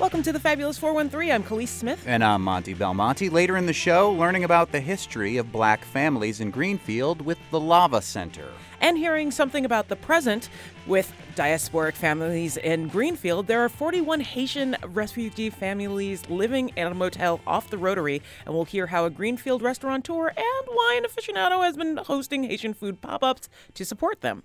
Welcome to the Fabulous 413. I'm Kaliis Smith. And I'm Monty Belmonte. Later in the show, learning about the history of black families in Greenfield with the Lava Center. And hearing something about the present with diasporic families in Greenfield. There are 41 Haitian refugee families living in a motel off the Rotary, and we'll hear how a Greenfield restaurateur and wine aficionado has been hosting Haitian food pop ups to support them.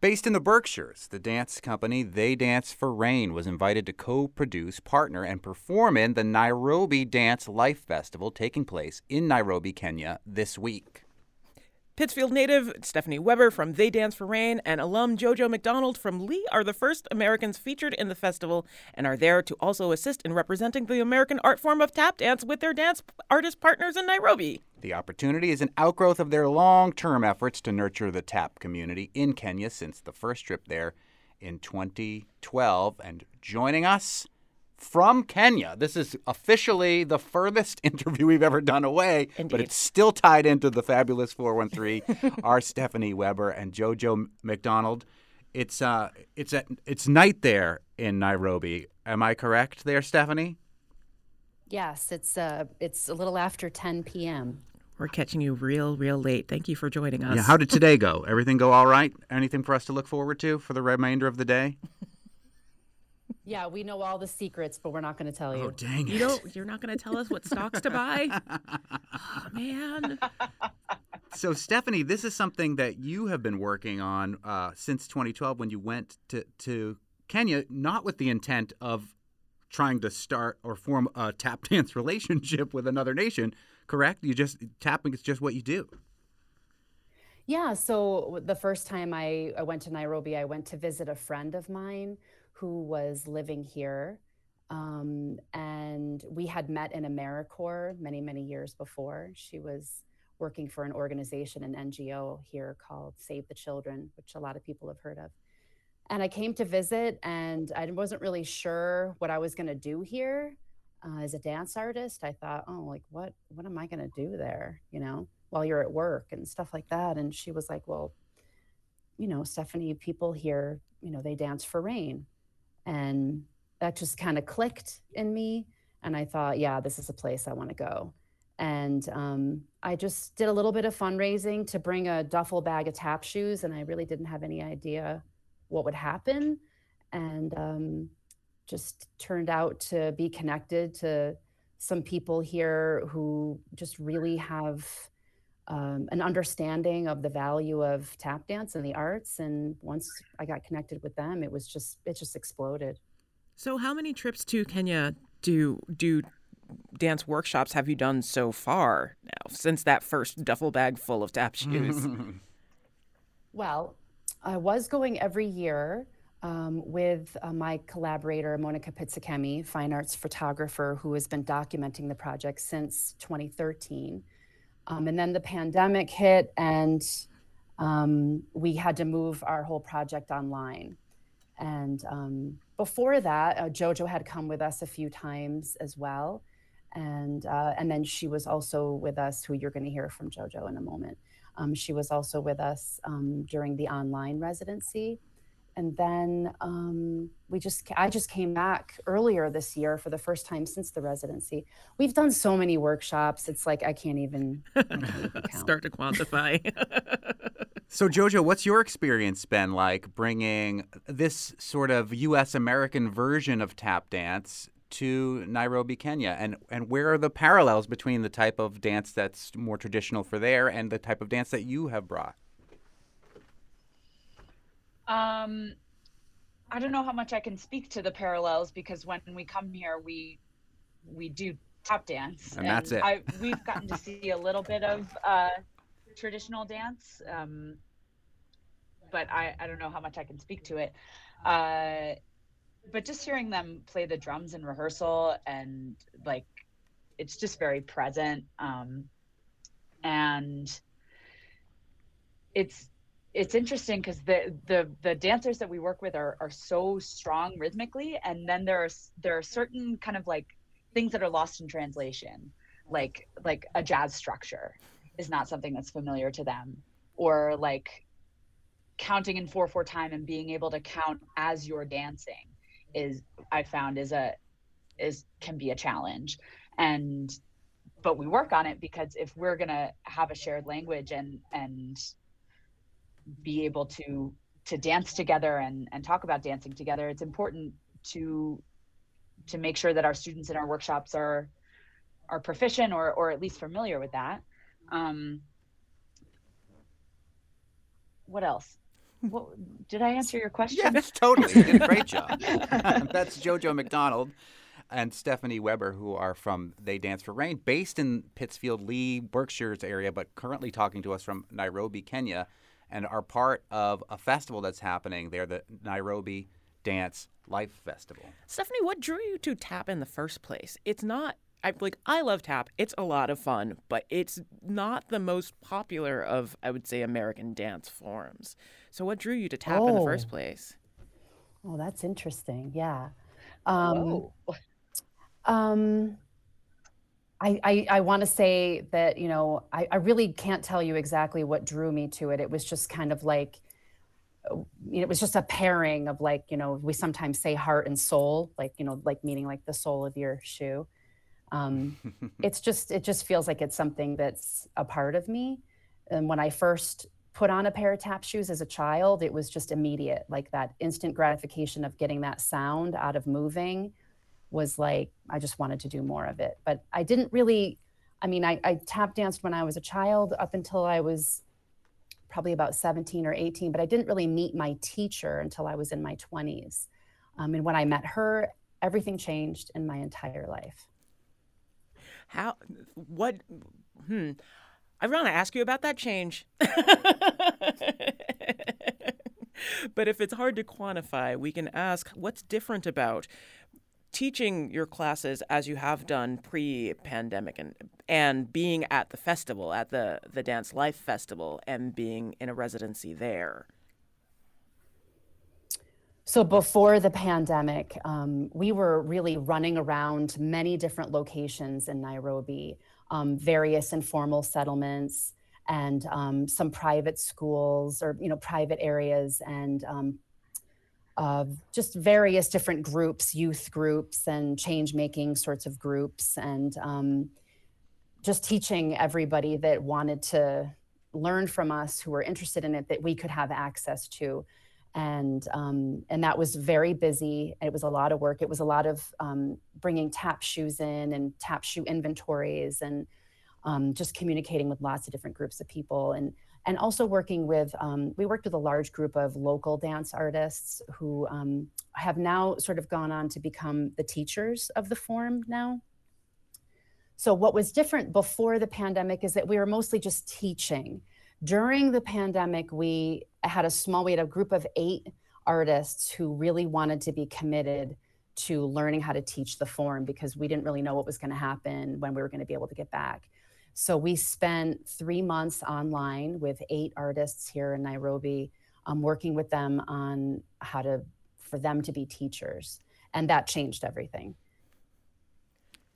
Based in the Berkshires, the dance company They Dance for Rain was invited to co produce, partner, and perform in the Nairobi Dance Life Festival taking place in Nairobi, Kenya this week. Pittsfield native Stefanie Weber from They Dance for Rain and alum JoJo McDonald from Lee are the first Americans featured in the festival and are there to also assist in representing the American art form of tap dance with their dance artist partners in Nairobi. The opportunity is an outgrowth of their long term efforts to nurture the tap community in Kenya since the first trip there in 2012. And joining us from Kenya. This is officially the furthest interview we've ever done away, Indeed. but it's still tied into the fabulous 413. Our Stefanie Weber and Jojo McDonald. It's uh, it's at it's night there in Nairobi. Am I correct there, Stefanie? Yes, it's uh, it's a little after 10 p.m. We're catching you real, real late. Thank you for joining us. Yeah. How did today go? Everything go all right? Anything for us to look forward to for the remainder of the day? Yeah, we know all the secrets, but we're not going to tell you. Oh, dang it! you don't. You're not going to tell us what stocks to buy. oh, man. So, Stefanie, this is something that you have been working on uh, since 2012 when you went to, to Kenya, not with the intent of trying to start or form a tap dance relationship with another nation, correct? You just, tapping is just what you do. Yeah, so the first time I, I went to Nairobi, I went to visit a friend of mine who was living here. Um, and we had met in AmeriCorps many, many years before. She was working for an organization, an NGO here called Save the Children, which a lot of people have heard of. And I came to visit, and I wasn't really sure what I was going to do here uh, as a dance artist. I thought, oh, like what? What am I going to do there? You know, while you're at work and stuff like that. And she was like, well, you know, Stefanie, people here, you know, they dance for rain, and that just kind of clicked in me. And I thought, yeah, this is a place I want to go. And um, I just did a little bit of fundraising to bring a duffel bag of tap shoes, and I really didn't have any idea what would happen. And um, just turned out to be connected to some people here who just really have um, an understanding of the value of tap dance and the arts. And once I got connected with them, it was just it just exploded. So, how many trips to Kenya do do dance workshops have you done so far now since that first duffel bag full of tap shoes? Well, I was going every year um, with uh, my collaborator, Monica Pizzakemi, fine arts photographer, who has been documenting the project since 2013. Um, and then the pandemic hit, and um, we had to move our whole project online. And um, before that, uh, JoJo had come with us a few times as well. And, uh, and then she was also with us, who you're going to hear from JoJo in a moment. Um, she was also with us um, during the online residency. And then um, we just, I just came back earlier this year for the first time since the residency. We've done so many workshops. It's like I can't even, I can't even. Start to quantify. So, Jojo, what's your experience been like bringing this sort of U.S. American version of tap dance to Nairobi, Kenya? And, and where are the parallels between the type of dance that's more traditional for there and the type of dance that you have brought? Um, I don't know how much I can speak to the parallels because when we come here, we we do tap dance, And that's it. I, we've gotten to see a little bit of uh, traditional dance, um, but I I don't know how much I can speak to it. Uh, but just hearing them play the drums in rehearsal and like it's just very present um, and it's it's interesting because the, the the dancers that we work with are, are so strong rhythmically and then there's there are certain kind of like things that are lost in translation like like a jazz structure is not something that's familiar to them or like counting in four four time and being able to count as you're dancing is i found is a is can be a challenge. And but we work on it because if we're going to have a shared language and and be able to to dance together and and talk about dancing together it's important to to make sure that our students in our workshops are are proficient or or at least familiar with that. Um what else? What, did i answer your question? Yes totally. You did a great job. That's jojo mcdonald and Stefanie Weber, who are from They Dance for Rain, based in Pittsfield, Lee, Berkshires area, but currently talking to us from Nairobi, Kenya, and are part of a festival that's happening there, the Nairobi Dance Life Festival. Stefanie, what drew you to tap in the first place? It's not I like I love tap. It's a lot of fun, but it's not the most popular of I would say American dance forms. So what drew you to tap oh. in the first oh. place? Oh, that's interesting. Yeah. Um, um, I, I, I want to say that, you know, I, I really can't tell you exactly what drew me to it. It was just kind of like, you know, it was just a pairing of like, you know, we sometimes say heart and soul, like, you know, like meaning like the sole of your shoe. Um, it's just, it just feels like it's something that's a part of me. And when I first put on a pair of tap shoes as a child, it was just immediate, like that instant gratification of getting that sound out of moving was like I just wanted to do more of it. But I didn't really. I mean, I, I tap danced when I was a child up until I was probably about 17 or 18, but I didn't really meet my teacher until I was in my 20s. Um, and when I met her, everything changed in my entire life. How, what, hmm, I want to ask you about that change. but if it's hard to quantify, we can ask what's different about teaching your classes as you have done pre-pandemic and and being at the festival at the the dance life festival and being in a residency there? So before the pandemic um, we were really running around many different locations in nairobi um, various informal settlements and um, some private schools or you know private areas and um, of just various different groups, youth groups and change making sorts of groups, and um, just teaching everybody that wanted to learn from us who were interested in it that we could have access to. And um, and that was very busy. It was a lot of work. It was a lot of um, bringing tap shoes in and tap shoe inventories and um, just communicating with lots of different groups of people and and also working with um, we worked with a large group of local dance artists who um, have now sort of gone on to become the teachers of the form now. So what was different before the pandemic is that we were mostly just teaching. During the pandemic we had a small we had a group of eight artists who really wanted to be committed to learning how to teach the form because we didn't really know what was going to happen when we were going to be able to get back so we spent three months online with eight artists here in Nairobi, um, working with them on how to for them to be teachers, and that changed everything.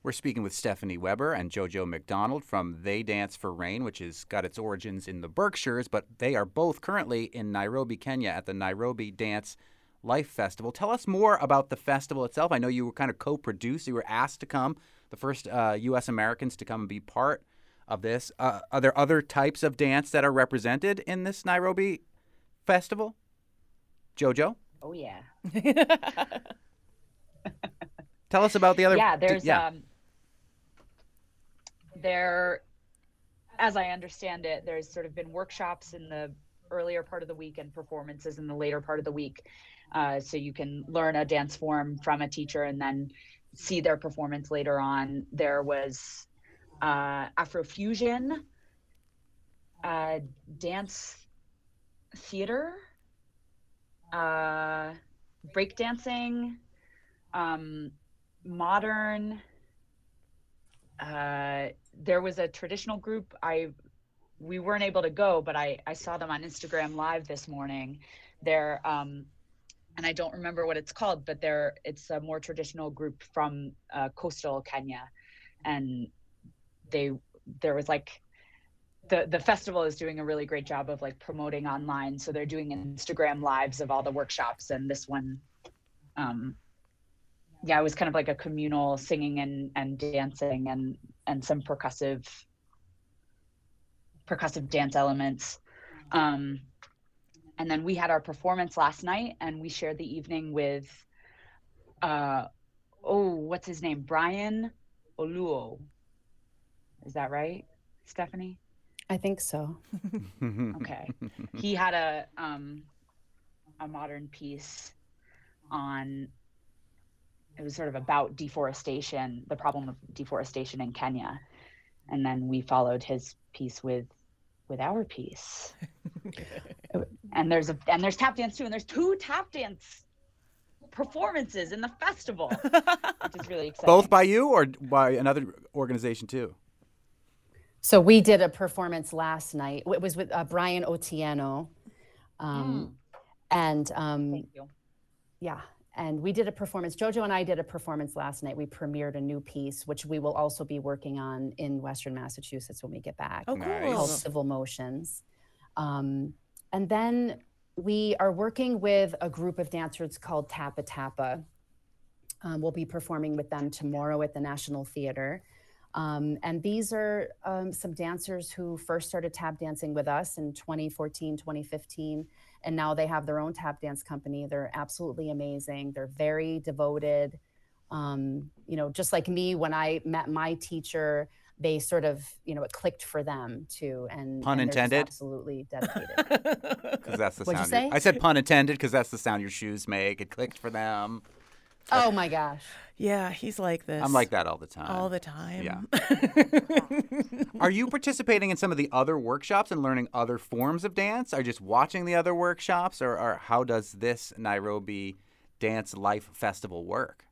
We're speaking with Stefanie Weber and JoJo McDonald from They Dance for Rain, which has got its origins in the Berkshires, but they are both currently in Nairobi, Kenya at the Nairobi Dance Life Festival. Tell us more about the festival itself. I know you were kind of co produced, you were asked to come, the first uh, U.S. Americans to come and be part of this. Uh, are there other types of dance that are represented in this Nairobi festival? Jojo? Oh yeah. Tell us about the other. Yeah, there's yeah. um, there, as I understand it, there's sort of been workshops in the earlier part of the week and performances in the later part of the week. Uh, so you can learn a dance form from a teacher and then see their performance later on. There was uh, Afrofusion, uh, dance theater, uh, breakdancing, um, modern. Uh, there was a traditional group. I we weren't able to go, but I I saw them on Instagram Live this morning. They're um, and I don't remember what it's called, but they're it's a more traditional group from uh, coastal Kenya, and they there was like the the festival is doing a really great job of like promoting online so they're doing instagram lives of all the workshops and this one um yeah, it was kind of like a communal singing and and dancing and and some percussive percussive dance elements. Um, and then we had our performance last night, and we shared the evening with, uh, oh, what's his name? Brian Oluo. Is that right, Stefanie? I think so. Okay. he had a um, a modern piece on it was sort of about deforestation, the problem of deforestation in Kenya. And then we followed his piece with with our piece. and there's a and there's tap dance too, and there's two tap dance performances in the festival, which is really exciting. Both by you or by another organization too? So we did a performance last night. It was with uh, Brian Otieno. Um, And um, yeah, and we did a performance. Jojo and I did a performance last night. We premiered a new piece, which we will also be working on in Western Massachusetts when we get back. Oh, cool. called Civil Motions. Um, and then we are working with a group of dancers called Tappa Tappa. Um, we'll be performing with them tomorrow at the National Theater. Um, and these are um, some dancers who first started tap dancing with us in 2014, 2015. And now they have their own tap dance company. They're absolutely amazing. They're very devoted. Um, you know, just like me, when I met my teacher, they sort of, you know, it clicked for them too. And Pun and intended? Absolutely dedicated. Because that's the What'd you sound. your- say? I said pun intended because that's the sound your shoes make. It clicked for them. Oh my gosh. yeah, he's like this. I'm like that all the time. all the time. Yeah. Are you participating in some of the other workshops and learning other forms of dance? Are just watching the other workshops, or, or how does this Nairobi Dance Life Festival work?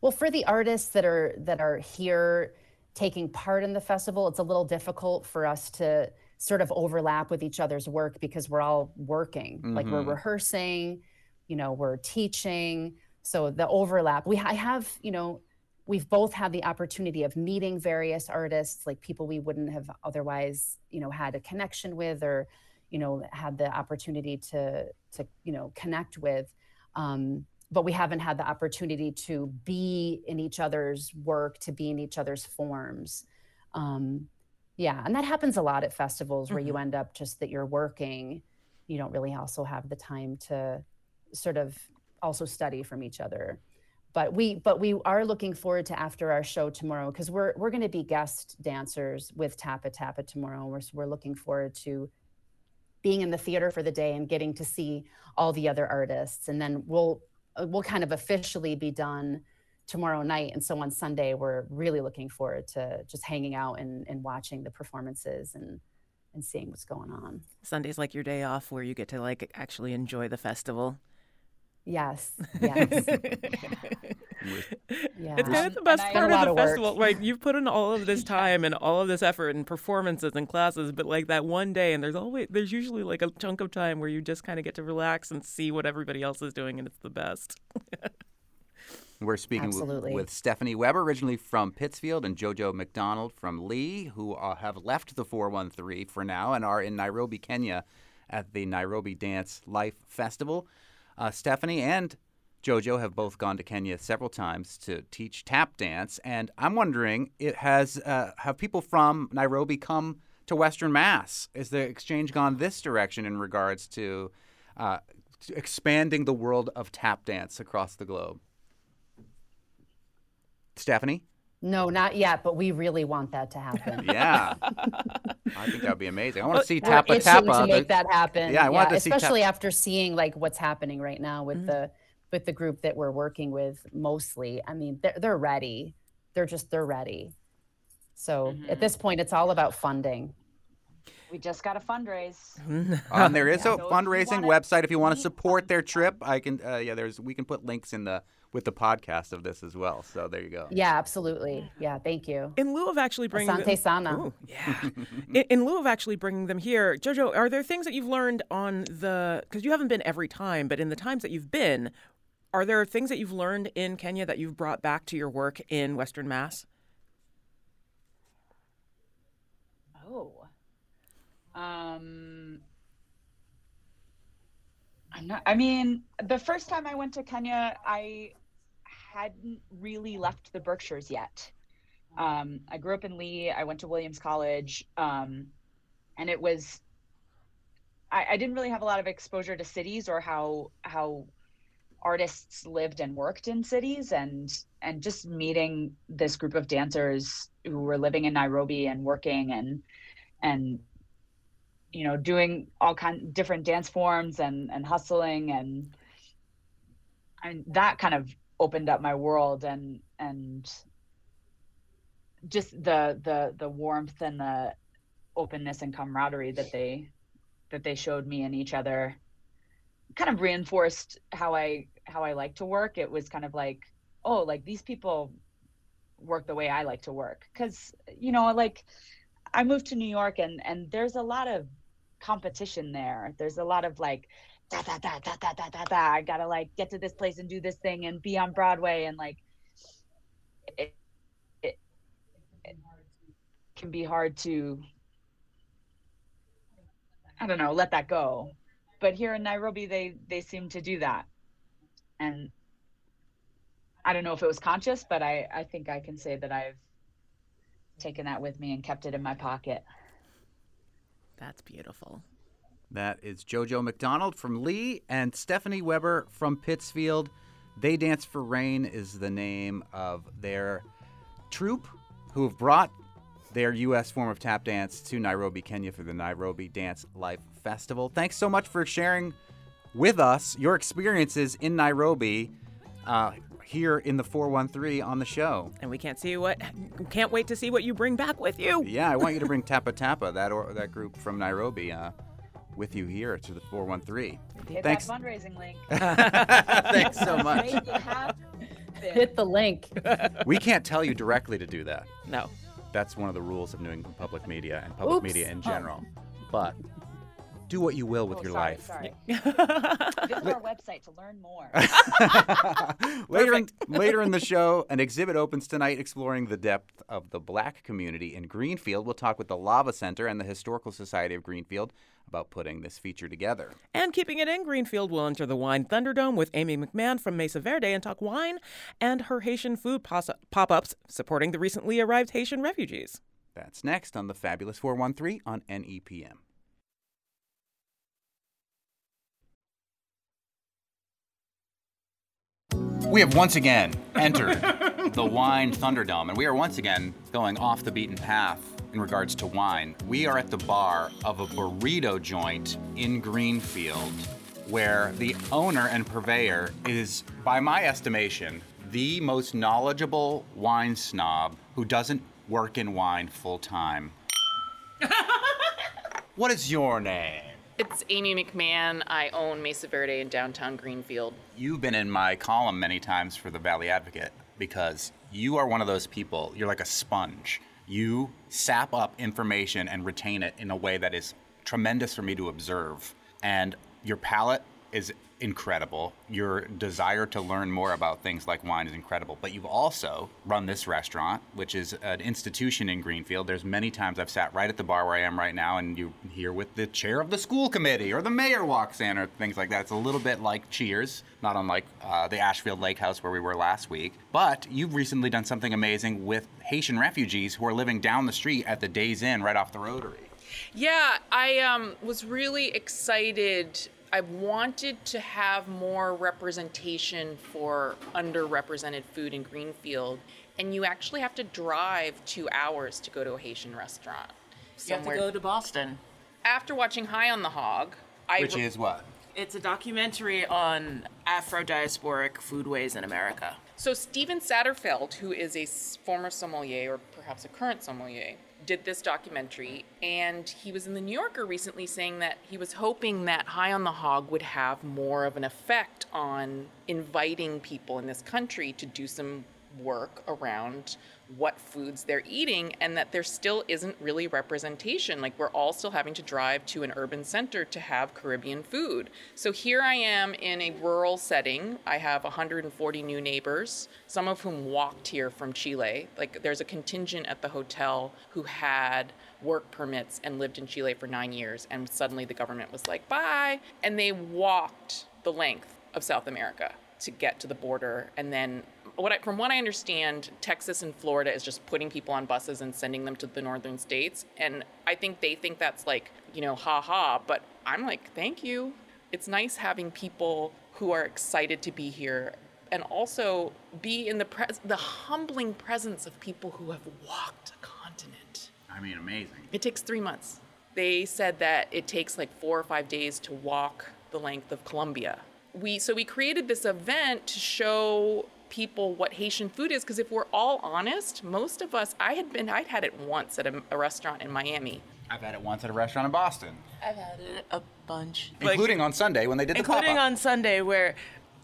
Well, for the artists that are that are here taking part in the festival, it's a little difficult for us to sort of overlap with each other's work because we're all working. Like we're Mhm. rehearsing, you know, we're teaching. So the overlap, we I have, you know, we've both had the opportunity of meeting various artists, like people we wouldn't have otherwise, you know, had a connection with or, you know, had the opportunity to to, you know, connect with. Um, but we haven't had the opportunity to be in each other's work, to be in each other's forms. Um, yeah, and that happens a lot at festivals where you end up just that you're working. You don't really also have the time to sort of also study from each other. But we but we are looking forward to after our show tomorrow because we're we're going to be guest dancers with Tappa Tappa tomorrow. We're we're looking forward to being in the theater for the day and getting to see all the other artists and then we'll we'll kind of officially be done tomorrow night and so on sunday we're really looking forward to just hanging out and, and watching the performances and and seeing what's going on Sunday's like your day off where you get to like actually enjoy the festival. Yes yes yeah It's kind of the best I- part of the of work. festival. Right, you've put in all of this time and all of this effort and performances and classes, but like that one day, and there's always there's usually like a chunk of time where you just kind of get to relax and see what everybody else is doing, and it's the best. We're speaking w- Absolutely. with Stefanie Weber, originally from Pittsfield, and JoJo McDonald from Lee, who uh, have left the 413 for now and are in Nairobi, Kenya at the Nairobi Dance Life Festival. Uh, Stefanie and JoJo have both gone to Kenya several times to teach tap dance, and I'm wondering, it has uh, have people from Nairobi come to Western Mass? Is the exchange gone this direction in regards to uh, expanding the world of tap dance across the globe? Stefanie? no not yet but we really want that to happen Yeah. I think that would be amazing. I want to see We're Tappa itching to make that happen. Yeah, I want to see Tap- especially after seeing like what's happening right now with the with the group that we're working with mostly. I mean they're, they're ready. They're just they're ready. So at this point it's all about funding. We just got a fundraise. Um, there is a So if fundraising wanna website if you want to support their trip. I can, uh, yeah, there's we can put links in the with the podcast of this as well. So there you go. yeah absolutely yeah thank you In lieu of actually bringing Asante them, sana. Ooh, yeah. in, in lieu of actually bringing them here, Jojo, are there things that you've learned on the because you haven't been every time, but in the times that you've been, are there things that you've learned in Kenya that you've brought back to your work in Western Mass? Oh. Um I'm not I mean, the first time I went to Kenya, I hadn't really left the Berkshires yet. Um, I grew up in Lee. I went to Williams College, um, and it was. I, I didn't really have a lot of exposure to cities or how how artists lived and worked in cities, and and just meeting this group of dancers who were living in Nairobi and working and and you know doing all kind different dance forms and and hustling and and that kind of opened up my world and and just the the the warmth and the openness and camaraderie that they that they showed me and each other kind of reinforced how I how I like to work. It was kind of like, oh, like these people work the way I like to work cuz you know, like I moved to New York and and there's a lot of competition there. There's a lot of like da da da da da da da da. I gotta like get to this place and do this thing and be on Broadway and like it, it, it can be hard to I don't know, let that go. But here in Nairobi they they seem to do that. And I don't know if it was conscious, but I I think I can say that I've taken that with me and kept it in my pocket. That's beautiful. That is JoJo McDonald from Lee and Stefanie Weber from Pittsfield. They Dance for Rain is the name of their troupe who have brought their U.S. form of tap dance to Nairobi, Kenya for the Nairobi Dance Life Festival. Thanks so much for sharing with us your experiences in Nairobi. Uh, here in the 413 on the show. And we can't see what can't wait to see what you bring back with you. Yeah, I want you to bring Tappa Tappa, that or that group from Nairobi, uh, with you here to the 413. Hit Thanks. that fundraising link. Thanks so much. Make it happen. Hit the link. We can't tell you directly to do that. No. That's one of the rules of New England public media and public Oops. media in Oh. general. Um, but do what you will with Oh, your sorry, life. Sorry. Visit our website to learn more. later, in, later in the show, an exhibit opens tonight exploring the depth of the black community in Greenfield. We'll talk with the Lava Center and the Historical Society of Greenfield about putting this feature together. And keeping it in Greenfield, we'll enter the Wine Thunderdome with Amy McMahon from Mesa Verde and talk wine and her Haitian food pop ups supporting the recently arrived Haitian refugees. That's next on the Fabulous 413 on NEPM. We have once again entered the Wine Thunderdome, and we are once again going off the beaten path in regards to wine. We are at the bar of a burrito joint in Greenfield, where the owner and purveyor is, by my estimation, the most knowledgeable wine snob who doesn't work in wine full time. what is your name? It's Amy McMahon. I own Mesa Verde in downtown Greenfield. You've been in my column many times for the Valley Advocate because you are one of those people, you're like a sponge. You sap up information and retain it in a way that is tremendous for me to observe. And your palate is incredible. Your desire to learn more about things like wine is incredible. But you've also run this restaurant, which is an institution in Greenfield. There's many times I've sat right at the bar where I am right now, and you're here with the chair of the school committee or the mayor walks in or things like that. It's a little bit like Cheers, not unlike uh, the Ashfield Lake House where we were last week. But you've recently done something amazing with Haitian refugees who are living down the street at the Days Inn right off the Rotary. Yeah, I um, was really excited. I wanted to have more representation for underrepresented food in Greenfield, and you actually have to drive two hours to go to a Haitian restaurant. You have to go to Boston. After watching High on the Hog, I Which is what? It's a documentary on Afro-diasporic foodways in America. So Stephen Satterfield, who is a former sommelier or perhaps a current sommelier, did this documentary, and he was in the New Yorker recently saying that he was hoping that High on the Hog would have more of an effect on inviting people in this country to do some work around what foods they're eating and that there still isn't really representation. Like we're all still having to drive to an urban center to have caribbean food. So here i am in a rural setting. I have 140 new neighbors some of whom walked here from chile. Like there's a contingent at the hotel who had work permits and lived in chile for nine years and suddenly the government was like bye and they walked the length of south america to get to the border and then what I, from what I understand, Texas and Florida is just putting people on buses and sending them to the northern states, and I think they think that's like you know, ha ha. But I'm like, thank you. It's nice having people who are excited to be here and also be in the pres- the humbling presence of people who have walked a continent. I mean, amazing. It takes three months. They said that it takes like four or five days to walk the length of Colombia. We so we created this event to show people what Haitian food is because if we're all honest, most of us I had been I'd had it once at a, a restaurant in Miami. I've had it once at a restaurant in Boston, I've had it a bunch. including on Sunday when they did the Including pop-up. on Sunday where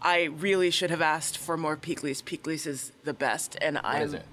I really should have asked for more pickles. Pickles is the best, and I'm. is it?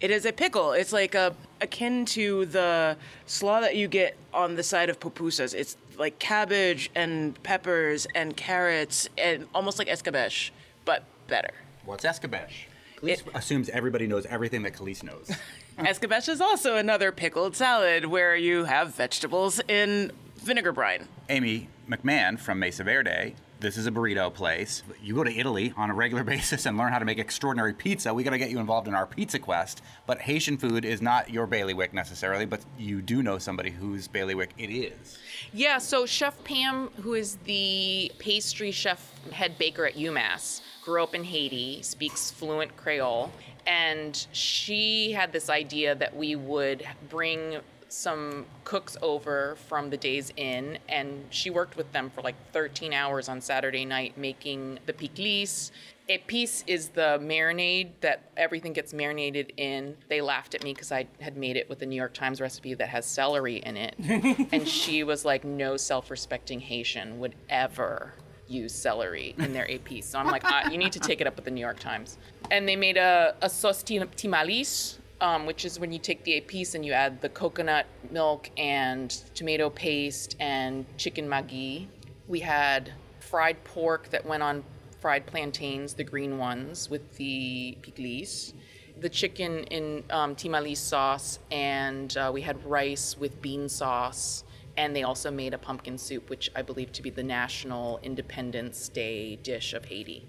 It is a pickle. It's like a akin to the slaw that you get on the side of pupusas. It's like cabbage and peppers and carrots and almost like escabeche, but better. What's escabeche? Kaliis assumes everybody knows everything that Kaliis knows. Escabeche is also another pickled salad where you have vegetables in vinegar brine. Amy McMahon from Mesa Verde. This is a burrito place. You go to Italy on a regular basis and learn how to make extraordinary pizza. We got to get you involved in our pizza quest. But Haitian food is not your bailiwick necessarily, but you do know somebody whose bailiwick it is. Yeah, so Chef Pam, who is the pastry chef head baker at UMass, grew up in Haiti, speaks fluent Creole, and she had this idea that we would bring some cooks over from the Days Inn, and she worked with them for like 13 hours on Saturday night making the pikliz. A piece is the marinade that everything gets marinated in. They laughed at me because I had made it with the New York Times recipe that has celery in it. and she was like, no self respecting Haitian would ever use celery in their epis. So I'm like, ah, you need to take it up with the New York Times. And they made a, a sauce tim- timalis, um, which is when you take the epis and you add the coconut milk and tomato paste and chicken maggi. We had fried pork that went on fried plantains, the green ones, with the pickles. The chicken in um, timalis sauce, and uh, we had rice with bean sauce. And they also made a pumpkin soup, which I believe to be the National Independence Day dish of Haiti.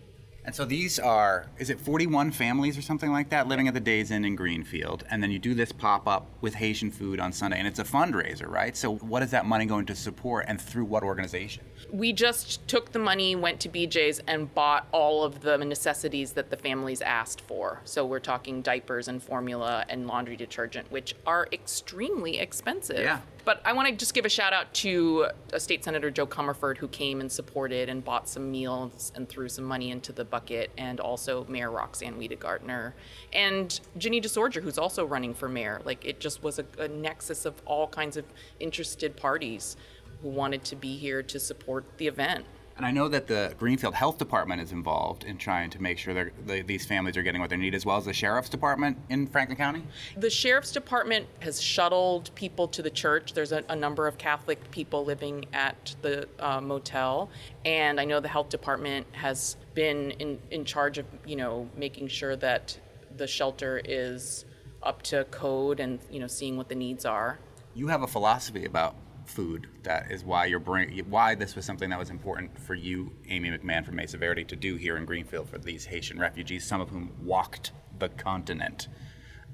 And so these are, is it 41 families or something like that living at the Days Inn in Greenfield? And then you do this pop up with Haitian food on Sunday, and it's a fundraiser, right? So what is that money going to support and through what organization? We just took the money, went to BJ's, and bought all of the necessities that the families asked for. So we're talking diapers and formula and laundry detergent, which are extremely expensive. Yeah. But I want to just give a shout out to uh, State Senator Jo Comerford, who came and supported and bought some meals and threw some money into the bucket, and also Mayor Roxann Wedegartner and Ginny Desorgher, who's also running for mayor. Like it just was a, a nexus of all kinds of interested parties who wanted to be here to support the event. And I know that the Greenfield Health Department is involved in trying to make sure that the, these families are getting what they need, as well as the Sheriff's Department in Franklin County. The sheriff's department has shuttled people to the church. There's a, a number of Catholic people living at the uh, motel, and I know the health department has been in, in charge of you know making sure that the shelter is up to code and you know seeing what the needs are. You have a philosophy about food that is why you're bring, why this was something that was important for you, Amy McMahon from Mesa Verde, to do here in Greenfield for these Haitian refugees, some of whom walked the continent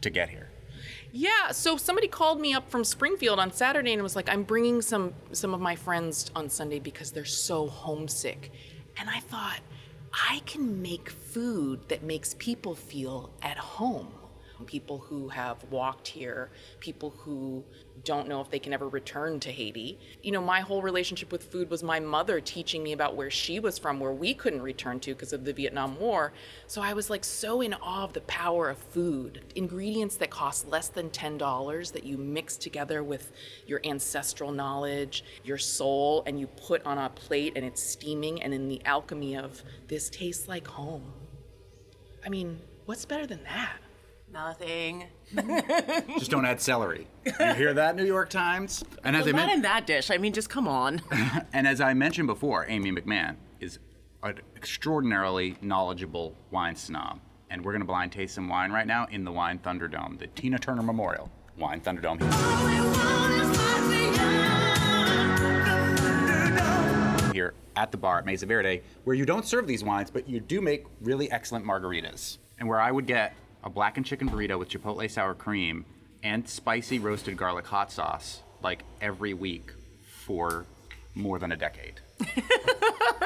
to get here. Yeah, so somebody called me up from Springfield on Saturday and was like, "I'm bringing some some of my friends on Sunday because they're so homesick." And I thought, I can make food that makes people feel at home. People who have walked here, people who don't know if they can ever return to Haiti. You know, my whole relationship with food was my mother teaching me about where she was from, where we couldn't return to because of the Vietnam War. So I was like so in awe of the power of food. Ingredients that cost less than $10 that you mix together with your ancestral knowledge, your soul, and you put on a plate and it's steaming, and in the alchemy of this tastes like home. I mean, what's better than that? Nothing. Just don't add celery. You hear that, New York Times? And as I Not mentioned, in that dish. I mean, just come on. And as I mentioned before, Amy McMahon is an extraordinarily knowledgeable wine snob. And we're going to blind taste some wine right now in the Wine Thunderdome, the Tina Turner Memorial Wine Thunderdome. Here at the bar at Mesa Verde, where you don't serve these wines, but you do make really excellent margaritas. and where I would get a blackened chicken burrito with chipotle sour cream and spicy roasted garlic hot sauce like every week for more than a decade.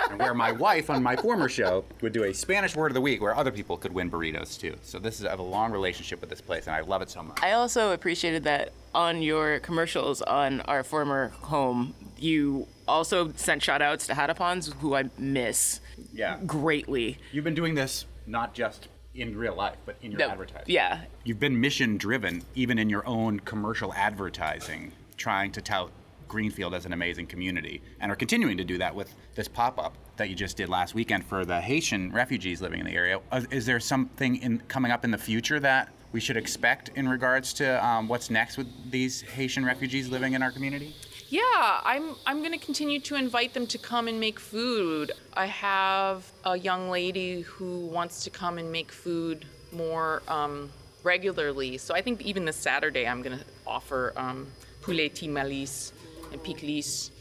and where my wife on my former show would do a Spanish word of the week where other people could win burritos too. So this is I have a long relationship with this place and I love it so much. I also appreciated that on your commercials on our former home, you also sent shout outs to Hadapons, who I miss Yeah. greatly. You've been doing this not just in real life, but in your No, advertising. Yeah. You've been mission driven, even in your own commercial advertising, trying to tout Greenfield as an amazing community, and are continuing to do that with this pop up that you just did last weekend for the Haitian refugees living in the area. Uh, Is there something in coming up in the future that we should expect in regards to um, what's next with these Haitian refugees living in our community? Yeah, I'm I'm going to continue to invite them to come and make food. I have a young lady who wants to come and make food more um, regularly. So I think even this Saturday I'm going to offer um, poulet timalis and pickles.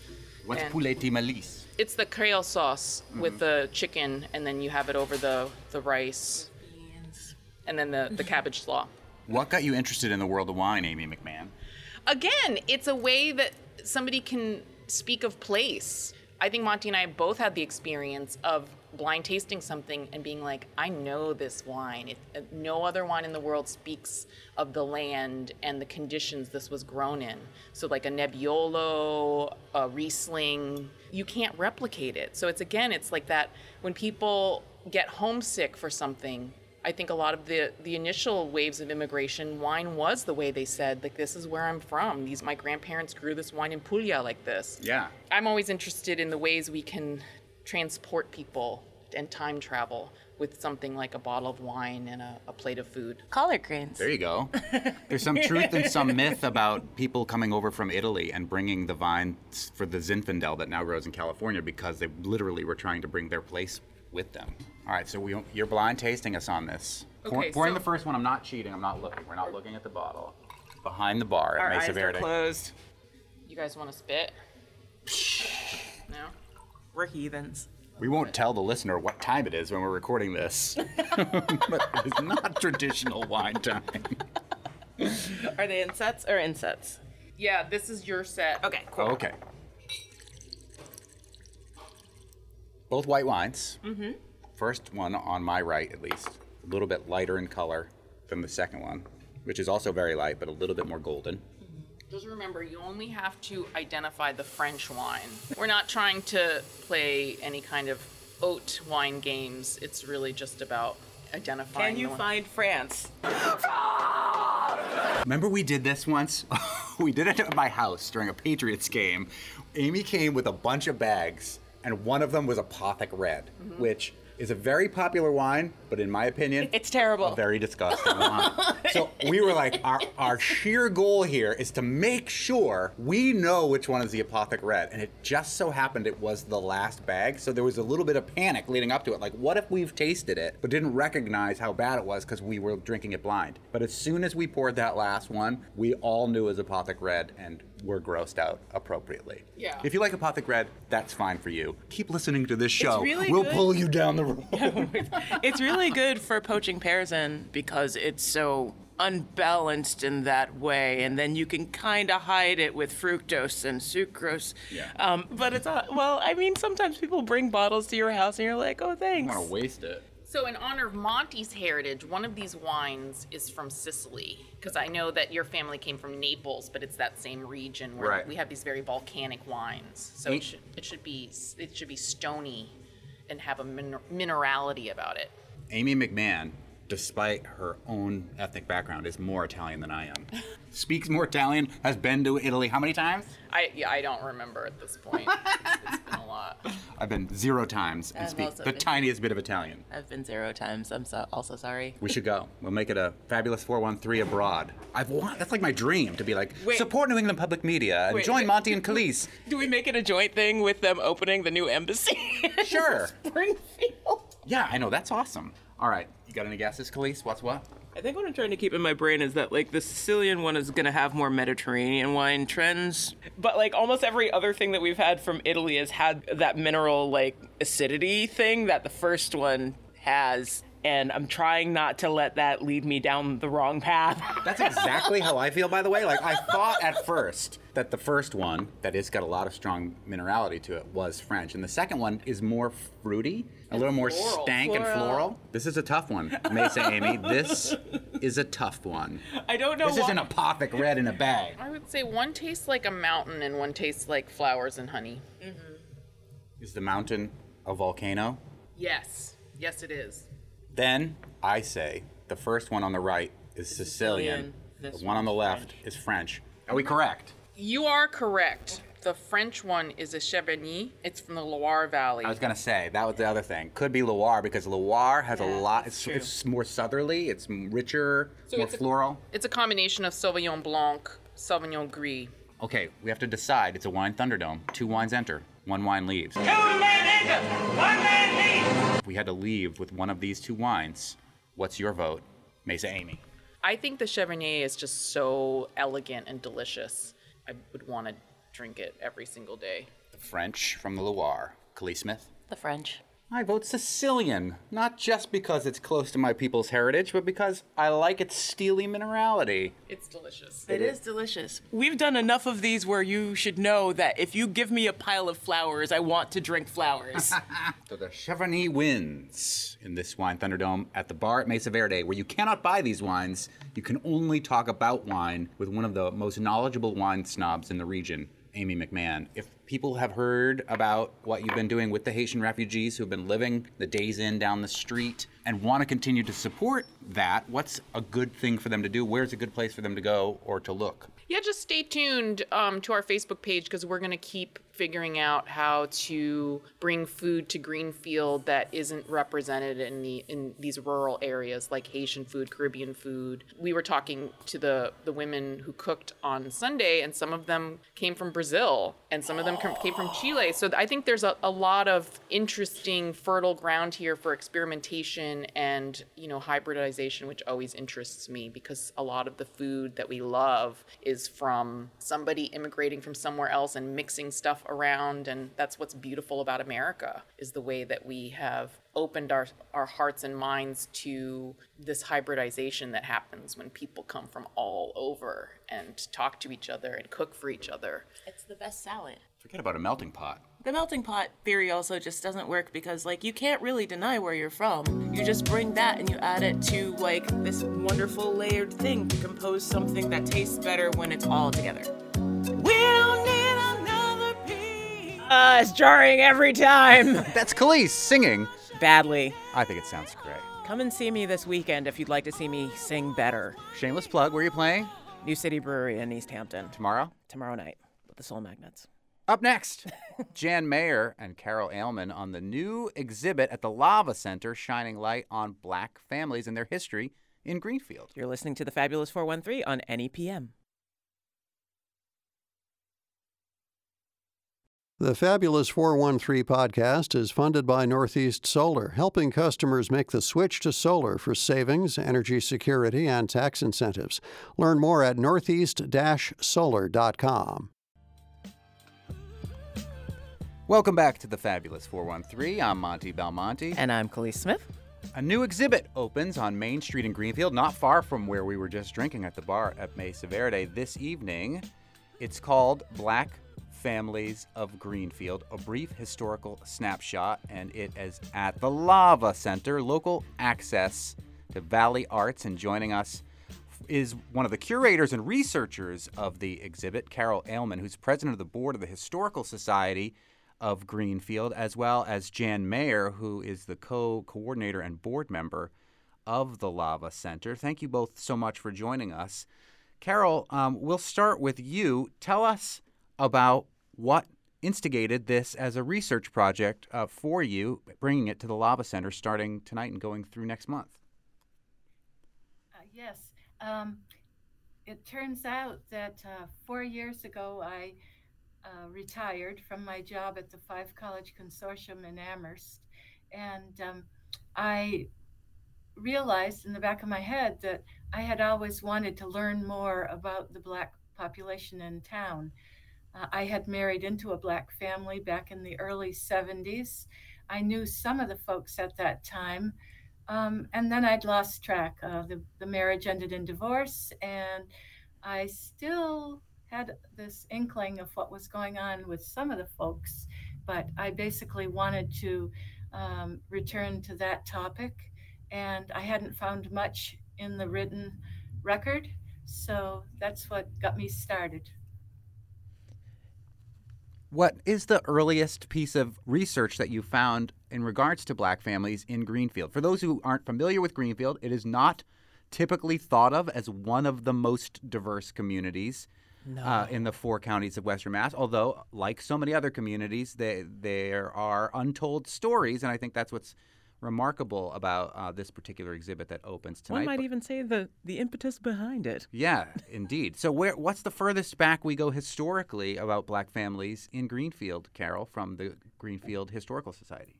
What's And- poulet timalis? It's the Creole sauce with the chicken, and then you have it over the the rice, and then the the cabbage slaw. What got you interested in the world of wine, Amy McMahon? again, it's a way that somebody can speak of place. I think Monty and I both had the experience of blind tasting something and being like, I know this wine. It, uh, no other wine in the world speaks of the land and the conditions this was grown in. So, like a Nebbiolo, a Riesling, you can't replicate it. So, it's again, it's like that when people get homesick for something, I think a lot of the the initial waves of immigration, wine was the way they said, like this is where I'm from. These my grandparents grew this wine in Puglia like this. Yeah. I'm always interested in the ways we can transport people and time travel with something like a bottle of wine and a, a plate of food. Collard greens. There you go. There's some truth and some myth about people coming over from Italy and bringing the vines for the Zinfandel that now grows in California because they literally were trying to bring their place with them. All right, so we, you're blind tasting us on this. Pour- Okay, pouring so- the first one, I'm not cheating. I'm not looking. We're not looking at the bottle. Behind the bar at Our Mesa eyes are Verde. closed. You guys want to spit? No. We're heathens. We won't tell the listener what time it is when we're recording this, but it's not traditional wine time. Are they insets or insets? Yeah, this is your set. Okay, cool. Okay. Both white wines. Mm-hmm. First one on my right, at least, a little bit lighter in color than the second one, which is also very light, but a little bit more golden. Just remember, you only have to identify the French wine. We're not trying to play any kind of oat wine games. It's really just about identifying. Can you the one. find France? Remember we did this once? we did it at my house during a Patriots game. Amy came with a bunch of bags, and one of them was Apothic Red, mm-hmm. which is a very popular wine, but in my opinion, It's terrible. very disgusting wine. So we were like, our, our sheer goal here is to make sure we know which one is the Apothic Red. And it just so happened it was the last bag. So there was a little bit of panic leading up to it. Like, what if we've tasted it, but didn't recognize how bad it was because we were drinking it blind? But as soon as we poured that last one, we all knew it was Apothic Red and were grossed out appropriately. Yeah. If you like Apothic Red, that's fine for you. Keep listening to this show. really we'll good. pull you down the road. it's really good for poaching pears in because it's so unbalanced in that way, and then you can kind of hide it with fructose and sucrose. Yeah. Um, but it's not, well, I mean, sometimes people bring bottles to your house and you're like, oh, thanks. I want to waste it. So, in honor of Monty's heritage, one of these wines is from Sicily. Because I know that your family came from Naples, but it's that same region where Right. we have these very volcanic wines. So it should it should be it should be stony, and have a min- minerality about it. Amy McMahon, despite her own ethnic background, is more Italian than I am. Speaks more Italian, has been to Italy how many times? I yeah, I don't remember at this point. it's been a lot. I've been zero times and I've speak also the been. tiniest bit of Italian. I've been zero times. I'm so, also sorry. We should go. We'll make it a fabulous 413 abroad. I've want, that's like my dream to be like Wait. support New England Public Media and Wait, join wait. Monty and Kaliis. Do we make it a joint thing with them opening the new embassy? Sure. Springfield. Yeah, I know that's awesome. All right, you got any guesses, Kaliis? What's what? I think what I'm trying to keep in my brain is that like the Sicilian one is gonna have more Mediterranean wine trends, but like almost every other thing that we've had from Italy has had that mineral like acidity thing that the first one has, and I'm trying not to let that lead me down the wrong path. That's exactly how I feel, by the way. Like, I thought at first that the first one, that it's got a lot of strong minerality to it, was French. And the second one is more fruity, a little more floral. stank and Floral. floral. This is a tough one, Mesa Amy. This is a tough one. I don't know This why. is an apothic red in a bag. I would say one tastes like a mountain and one tastes like flowers and honey. Is the mountain a volcano? Yes. Yes, it is. Then I say the first one on the right is Sicilian. Sicilian. The one on the left is French. Are we correct? You are correct. The French one is a Cheverny. It's from the Loire Valley. I was gonna say that was the other thing. Could be Loire because Loire has a lot. It's, it's more southerly. It's richer, So more it's a- floral. It's a combination of Sauvignon Blanc, Sauvignon Gris. Okay, we have to decide. It's a wine Thunderdome. Two wines enter. One wine leaves. Two men enter, one man leaves. If we had to leave with one of these two wines, what's your vote, Mesa Amy? I think the Cheverny is just so elegant and delicious. I would want to drink it every single day. The French from the Loire. Kaliis Smith. the French. I vote Sicilian, not just because it's close to my people's heritage, but because I like its steely minerality. It's delicious. It is delicious. We've done enough of these where you should know that if you give me a pile of flowers, I want to drink flowers. So the Cheverny wins in this Wine Thunderdome at the bar at Mesa Verde, where you cannot buy these wines. You can only talk about wine with one of the most knowledgeable wine snobs in the region, Amy McMahon. If people have heard about what you've been doing with the Haitian refugees who've been living the days in down the street and want to continue to support that, what's a good thing for them to do? Where's a good place for them to go or to look? Yeah, just stay tuned um, to our Facebook page because we're going to keep figuring out how to bring food to Greenfield that isn't represented in the in these rural areas like Haitian food, Caribbean food. We were talking to the the women who cooked on Sunday, and some of them came from Brazil, and some of them came from Chile. So I think there's a, a lot of interesting fertile ground here for experimentation and you know hybridization, which always interests me because a lot of the food that we love is from somebody immigrating from somewhere else and mixing stuff around and that's what's beautiful about America is the way that we have opened our our hearts and minds to this hybridization that happens when people come from all over and talk to each other and cook for each other. it's the best salad. Forget about a melting pot. The melting pot theory also just doesn't work because, like, you can't really deny where you're from. You just bring that and you add it to, like, this wonderful layered thing to compose something that tastes better when it's all together. We don't need another piece. Uh, it's jarring every time. That's Kaliis singing. Badly. I think it sounds great. Come and see me this weekend if you'd like to see me sing better. Shameless plug, where are you playing? New City Brewery in East Hampton Tomorrow? tomorrow night with the Soul Magnets. Up next, Jan Maher and Carol Aleman on the new exhibit at the Lava Center, shining light on black families and their history in Greenfield. You're listening to the Fabulous 413 on NEPM. The Fabulous 413 podcast is funded by Northeast Solar, helping customers make the switch to solar for savings, energy security, and tax incentives. Learn more at northeast solar.com. Welcome back to the Fabulous 413. I'm Monty Belmonte. And I'm Kaliis Smith. A new exhibit opens on Main Street in Greenfield, not far from where we were just drinking at the bar at Mesa Verde this evening. It's called Black Families of Greenfield, a brief historical snapshot, and it is at the Lava Center, local access to Valley Arts. And joining us is one of the curators and researchers of the exhibit, Carol Aleman, who's president of the board of the Historical Society of Greenfield, as well as Jan Maher, who is the co coordinator and board member of the Lava Center. Thank you both so much for joining us. Carol, um, we'll start with you. Tell us about what instigated this as a research project uh, for you, bringing it to the Lava Center starting tonight and going through next month. Uh, yes. Um, it turns out that uh, four years ago, I uh, retired from my job at the Five College Consortium in Amherst. And um, I realized in the back of my head that I had always wanted to learn more about the Black population in town. Uh, I had married into a Black family back in the early 70s. I knew some of the folks at that time, Um, and then I'd lost track. Uh, the, the marriage ended in divorce, and I still had this inkling of what was going on with some of the folks, but I basically wanted to um, return to that topic, and I hadn't found much in the written record, so that's what got me started. What is the earliest piece of research that you found in regards to black families in Greenfield? For those who aren't familiar with Greenfield, it is not typically thought of as one of the most diverse communities no. uh, in the four counties of Western Mass. Although, like so many other communities, they, there are untold stories, and I think that's what's remarkable about uh, this particular exhibit that opens tonight. One might even say the the impetus behind it. Yeah, indeed. So, where what's the furthest back we go historically about black families in Greenfield, Carol, from the Greenfield Historical Society?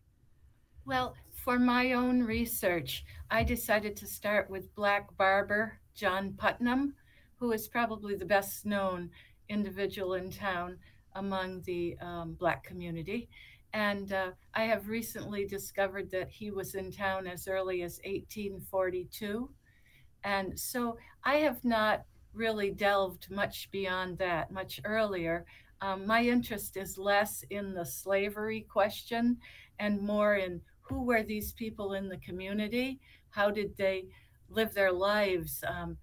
Well, for my own research, I decided to start with black barber John Putnam, who is probably the best known individual in town among the um, black community. And uh, I have recently discovered that he was in town as early as 1842. And so I have not really delved much beyond that, much earlier. Um, my interest is less in the slavery question and more in who were these people in the community? How did they live their lives um,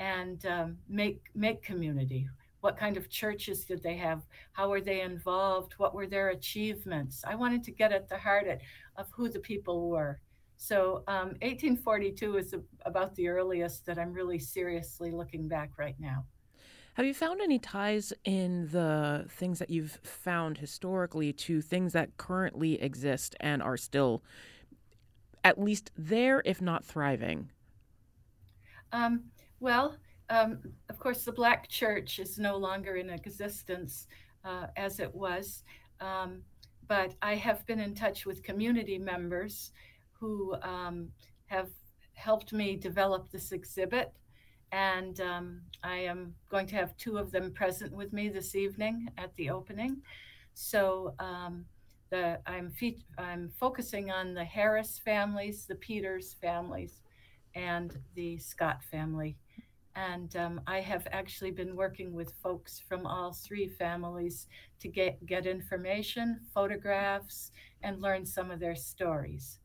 and um, make make community? what kind of churches did they have? How were they involved? What were their achievements? I wanted to get at the heart of who the people were. So um, 1842 is about the earliest that i'm really seriously looking back right now. Have you found any ties in the things that you've found historically to things that currently exist and are still at least there if not thriving? Um, well um, of course, the Black Church is no longer in existence uh, as it was, um, but I have been in touch with community members who um, have helped me develop this exhibit. And um, I am going to have two of them present with me this evening at the opening. So um, the, I'm, fe- I'm focusing on the Harris families, the Peters families, and the Scott family and um, I have actually been working with folks from all three families to get, get information, photographs, and learn some of their stories.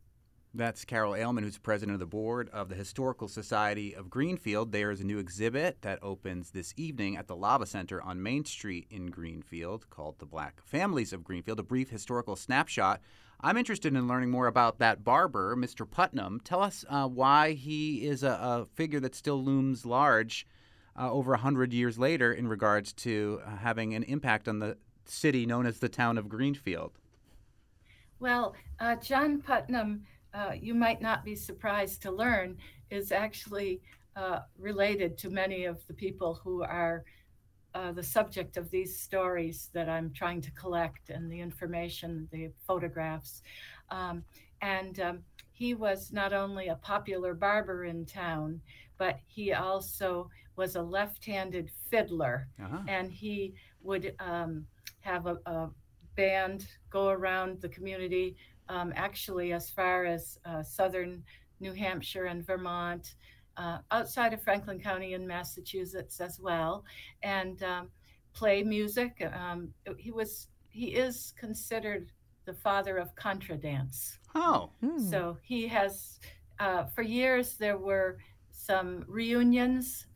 That's Carol Aleman, who's president of the board of the Historical Society of Greenfield. There is a new exhibit that opens this evening at the Lava Center on Main Street in Greenfield called The Black Families of Greenfield, a brief historical snapshot I'm interested in learning more about that barber, Mr. Putnam. Tell us uh, why he is a, a, figure that still looms large uh, over 100 years later in regards to uh, having an impact on the city known as the town of Greenfield. Well, uh, John Putnam, uh, you might not be surprised to learn, is actually uh, related to many of the people who are uh, the subject of these stories that I'm trying to collect and the information, the photographs. Um, and um, he was not only a popular barber in town, but he also was a left handed fiddler. Uh-huh. And he would um, have a, a, band go around the community, um, actually, as far as uh, southern New Hampshire and Vermont uh, outside of Franklin County in Massachusetts as well, and um, play music. Um, he was he is considered the father of contra dance. Oh, hmm. so he has uh, for years there were some reunions.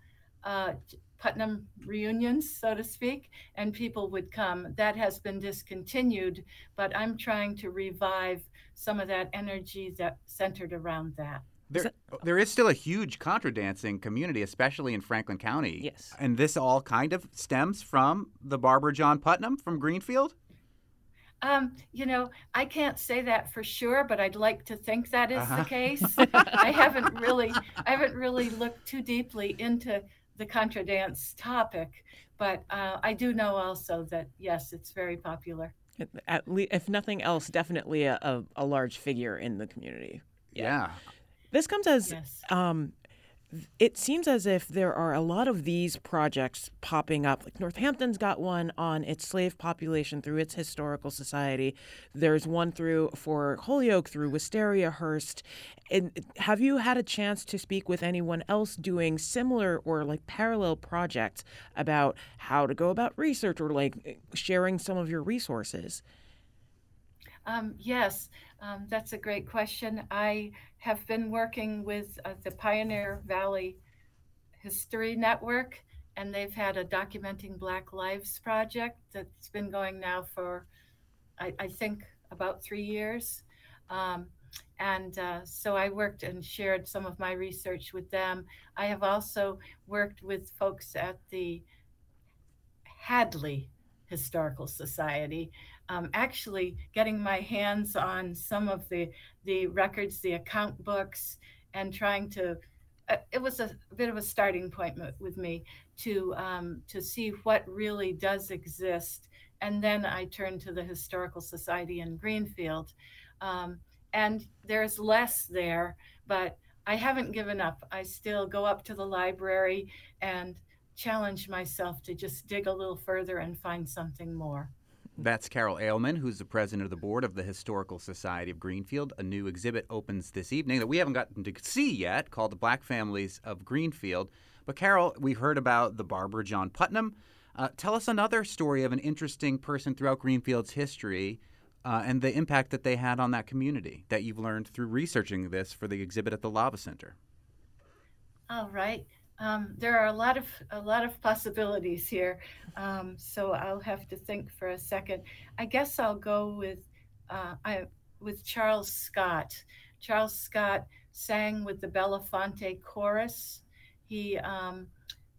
Uh, Putnam reunions, so to speak, and people would come. That has been discontinued, but I'm trying to revive some of that energy that centered around that. There, there is still a huge contra dancing community, especially in Franklin County. Yes. And this all kind of stems from the barber John Putnam from Greenfield? Um, you know, I can't say that for sure, but I'd like to think that is uh-huh. the case. I haven't really, I haven't really looked too deeply into the contra dance topic, but uh, I do know also that yes, it's very popular. At least, if nothing else, definitely a, a, a large figure in the community. yeah. yeah. This comes as yes. um, it seems as if there are a lot of these projects popping up. Like Northampton's got one on its slave population through its historical society. There's one through for Holyoke through Wistariahurst. And have you had a chance to speak with anyone else doing similar or like parallel projects about how to go about research or like sharing some of your resources? Um, yes, um, that's a great question. I have been working with uh, the Pioneer Valley History Network, and they've had a Documenting Black Lives project that's been going now for, I, I think, about three years. Um, and uh, so I worked and shared some of my research with them. I have also worked with folks at the Hadley Historical Society, um, actually getting my hands on some of the the records, the account books, and trying to. Uh, it was a, bit of a starting point with me to um, to see what really does exist, and then I turned to the Historical Society in Greenfield, um, and there's less there, but I haven't given up. I still go up to the library and challenge myself to just dig a little further and find something more. That's Carol Aleman, who's the president of the board of the Historical Society of Greenfield. A new exhibit opens this evening that we haven't gotten to see yet called The Black Families of Greenfield. But, Carol, we heard about the barber John Putnam. Uh, tell us another story of an interesting person throughout Greenfield's history uh, and the impact that they had on that community that you've learned through researching this for the exhibit at the Lava Center. All right. Um, there are a lot of a lot of possibilities here, um, so I'll have to think for a second. I guess I'll go with uh, I, with Charles Scott. Charles Scott sang with the Belafonte Chorus. He um,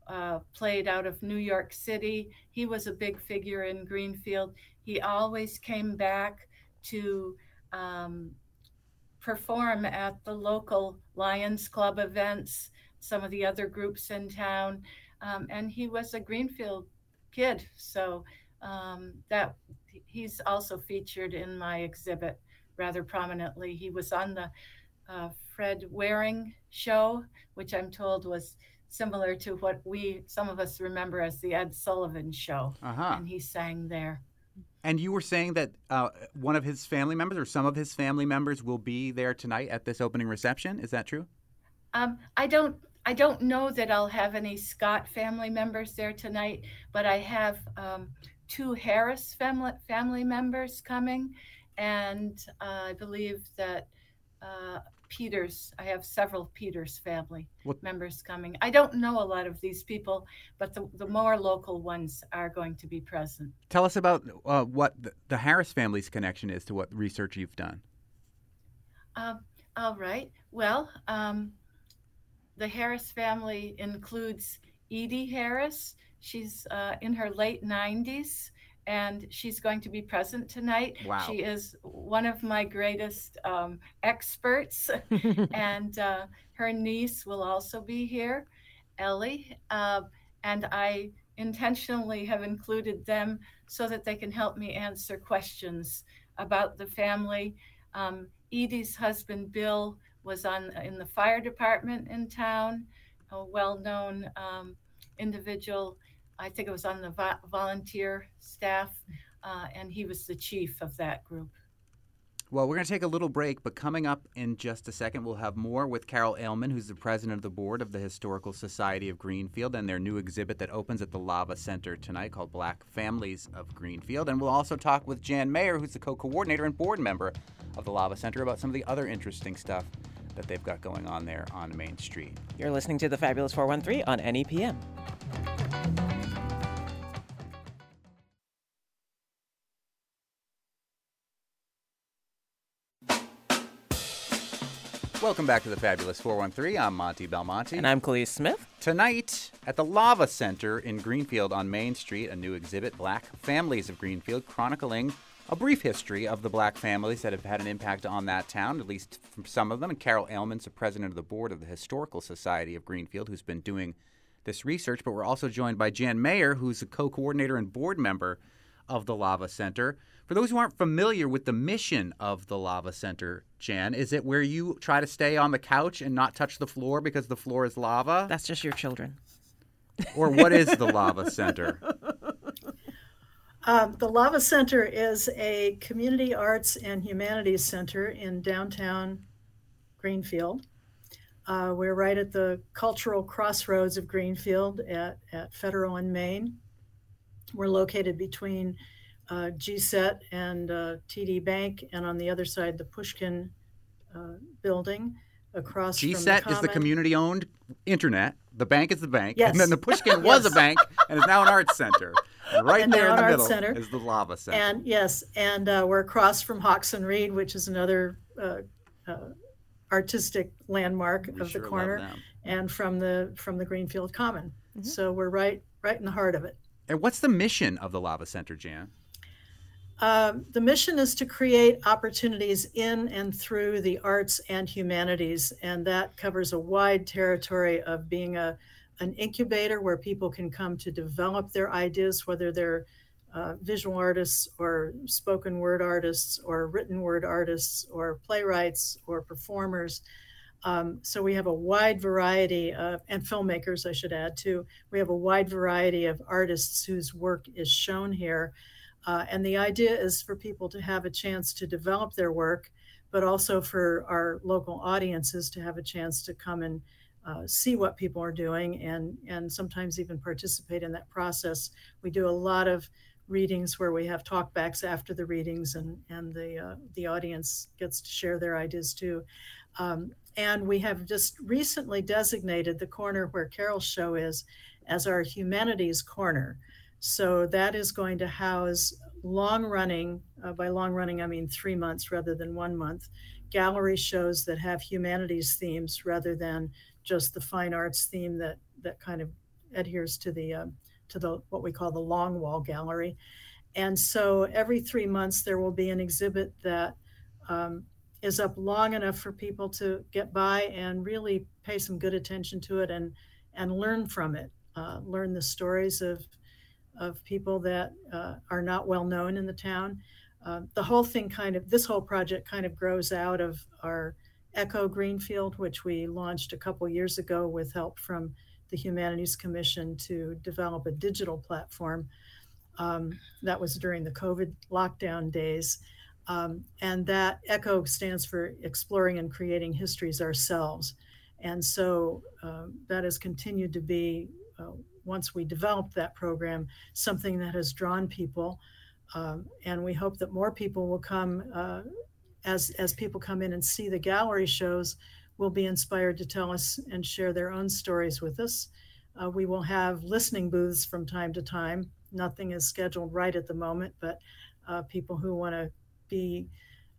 uh, played out of New York City. He was a big figure in Greenfield. He always came back to um, perform at the local Lions Club events some of the other groups in town. Um, and he was a Greenfield kid. So um, that he's also featured in my exhibit rather prominently. He was on the uh, Fred Waring show, which I'm told was similar to what we, some of us remember as the Ed Sullivan show. Uh-huh. And he sang there. And you were saying that uh, one of his family members or some of his family members will be there tonight at this opening reception. Is that true? Um, I don't I don't know that I'll have any Scott family members there tonight, but I have um, two Harris family family members coming, and uh, I believe that uh, Peters. I have several Peters family what? members coming. I don't know a lot of these people, but the, the more local ones are going to be present. Tell us about uh, what the, the, Harris family's connection is to what research you've done. Um, all right. Well, um, the Harris family includes Edie Harris. She's uh, in her late 90s and she's going to be present tonight. Wow. She is one of my greatest um, experts, and uh, her niece will also be here, Ellie. Uh, and I intentionally have included them so that they can help me answer questions about the family. Um, Edie's husband, Bill, was on in the fire department in town, a well-known um, individual. I think it was on the vo- volunteer staff, uh, and he was the chief of that group. Well, we're going to take a little break, but coming up in just a second, we'll have more with Carol Aleman, who's the president of the board of the Historical Society of Greenfield, and their new exhibit that opens at the Lava Center tonight called Black Families of Greenfield. And we'll also talk with Jan Maher, who's the co coordinator and board member of the Lava Center, about some of the other interesting stuff that they've got going on there on Main Street. You're listening to the Fabulous 413 on NEPM. Welcome back to the Fabulous 413. I'm Monty Belmonte. And I'm Kaliis Smith. Tonight at the Lava Center in Greenfield on Main Street, a new exhibit, Black Families of Greenfield, chronicling a brief history of the black families that have had an impact on that town, at least from some of them. And Carol Aleman's the president of the board of the Historical Society of Greenfield, who's been doing this research. But we're also joined by Jan Maher, who's a co coordinator and board member of the Lava Center. For those who aren't familiar with the mission of the Lava Center, Jan, is it where you try to stay on the couch and not touch the floor because the floor is lava? That's just your children. or what is the Lava Center? Um, the Lava Center is a community arts and humanities center in downtown Greenfield. Uh, we're right at the cultural crossroads of Greenfield at, at Federal and Main. We're located between uh, GCET and uh, TD Bank, and on the other side, the Pushkin uh, building across from the GCET is the community owned internet. The bank is the bank. Yes. And then the Pushkin was a bank and is now an arts center. And right And there in the middle center. is the Lava Center. And yes, and uh, we're across from Hawks and Reed, which is another uh, uh, artistic landmark We of sure the corner, and from the from the Greenfield Common. Mm-hmm. So we're right right in the heart of it. And what's the mission of the Lava Center, Jan? Um, the mission is to create opportunities in and through the arts and humanities, and that covers a wide territory of being a an incubator where people can come to develop their ideas, whether they're uh, visual artists or spoken word artists or written word artists or playwrights or performers. Um, so we have a wide variety of, and filmmakers, I should add too. We have a wide variety of artists whose work is shown here. Uh, and the idea is for people to have a chance to develop their work, but also for our local audiences to have a chance to come and uh, see what people are doing and, and sometimes even participate in that process. We do a lot of readings where we have talkbacks after the readings and, and the, uh, the audience gets to share their ideas too. Um, and we have just recently designated the corner where Carol's show is as our humanities corner. So that is going to house long running, uh, by long running, I mean three months rather than one month, gallery shows that have humanities themes rather than just the fine arts theme that, that kind of adheres to the, um, to the, what we call the long wall gallery. And so every three months, there will be an exhibit that um, is up long enough for people to get by and really pay some good attention to it and, and learn from it, uh, learn the stories of, of people that uh, are not well known in the town. Uh, the whole thing kind of, this whole project kind of grows out of our Echo Greenfield, which we launched a couple years ago with help from the Humanities Commission to develop a digital platform. Um, that was during the COVID lockdown days. Um, and that ECHO stands for Exploring and Creating Histories Ourselves. And so um, that has continued to be, uh, once we developed that program, something that has drawn people. Um, and we hope that more people will come uh, as, as people come in and see the gallery shows, will be inspired to tell us and share their own stories with us. Uh, we will have listening booths from time to time. Nothing is scheduled right at the moment, but uh, people who want to be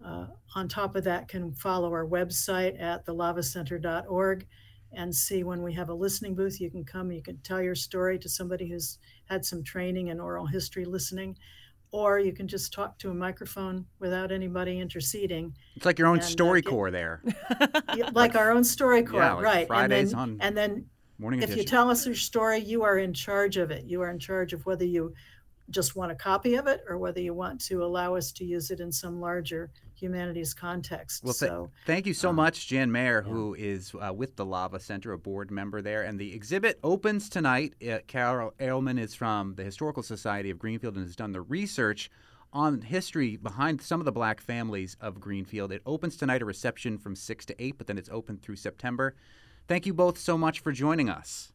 uh, on top of that can follow our website at thelavacenter.org and see when we have a listening booth. You can come, you can tell your story to somebody who's had some training in oral history listening, or you can just talk to a microphone without anybody interceding. It's like your own And, uh, story core there. Yeah, like our own StoryCorps, Yeah, like right? Fridays and on then, and then Morning if you tell us your story, you are in charge of it. You are in charge of whether you just want a copy of it or whether you want to allow us to use it in some larger humanities context. Well, th- so thank you so um, much, Jan Maher, who is uh, with the Lava Center, a board member there. And the exhibit opens tonight. Uh, Carol Aleman is from the Historical Society of Greenfield and has done the research on history behind some of the black families of Greenfield. It opens tonight, a reception from 6 to 8, but then it's open through September. Thank you both so much for joining us.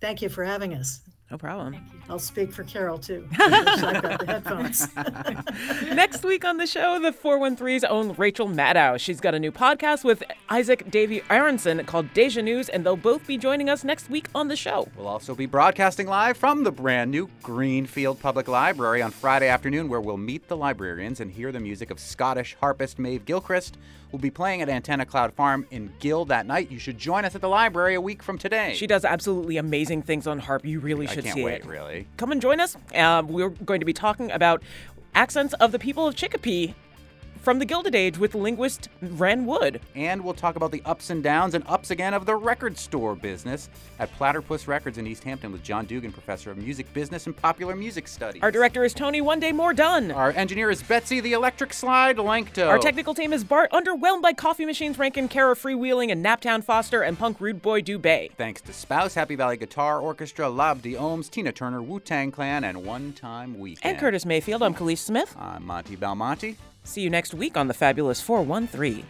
thank you for having us. No problem. I'll speak for Carol too. I've got the headphones. Next week on the show, the 413's own Rachel Maddow. She's got a new podcast with Isaac Davy Aronson called Deja News, and they'll both be joining us next week on the show. We'll also be broadcasting live from the brand new Greenfield Public Library on Friday afternoon, where we'll meet the librarians and hear the music of Scottish harpist Maeve Gilchrist. We'll be playing at Antenna Cloud Farm in Gill that night. You should join us at the library a week from today. She does absolutely amazing things on harp. You really I should can't see wait, it. really. Come and join us. Uh, we're going to be talking about accents of the people of Chicopee from the Gilded Age with linguist Ren Wood. And we'll talk about the ups and downs and ups again of the record store business at Platypus Records in East Hampton with John Dugan, professor of music business and popular music studies. Our director is Tony One Day More Done. Our engineer is Betsy the Electric Slide Lankto. Our technical team is Bart, underwhelmed by Coffee Machines Rankin, Kara Freewheeling, and Naptown Foster, and Punk Rude Boy Dubay. Thanks to Spouse, Happy Valley Guitar Orchestra, Lab de Ohms, Tina Turner, Wu Tang Clan, and One Time Weekend. And Curtis Mayfield, I'm Kaliis Smith. I'm Monty Belmonte. See you next week on the Fabulous 413.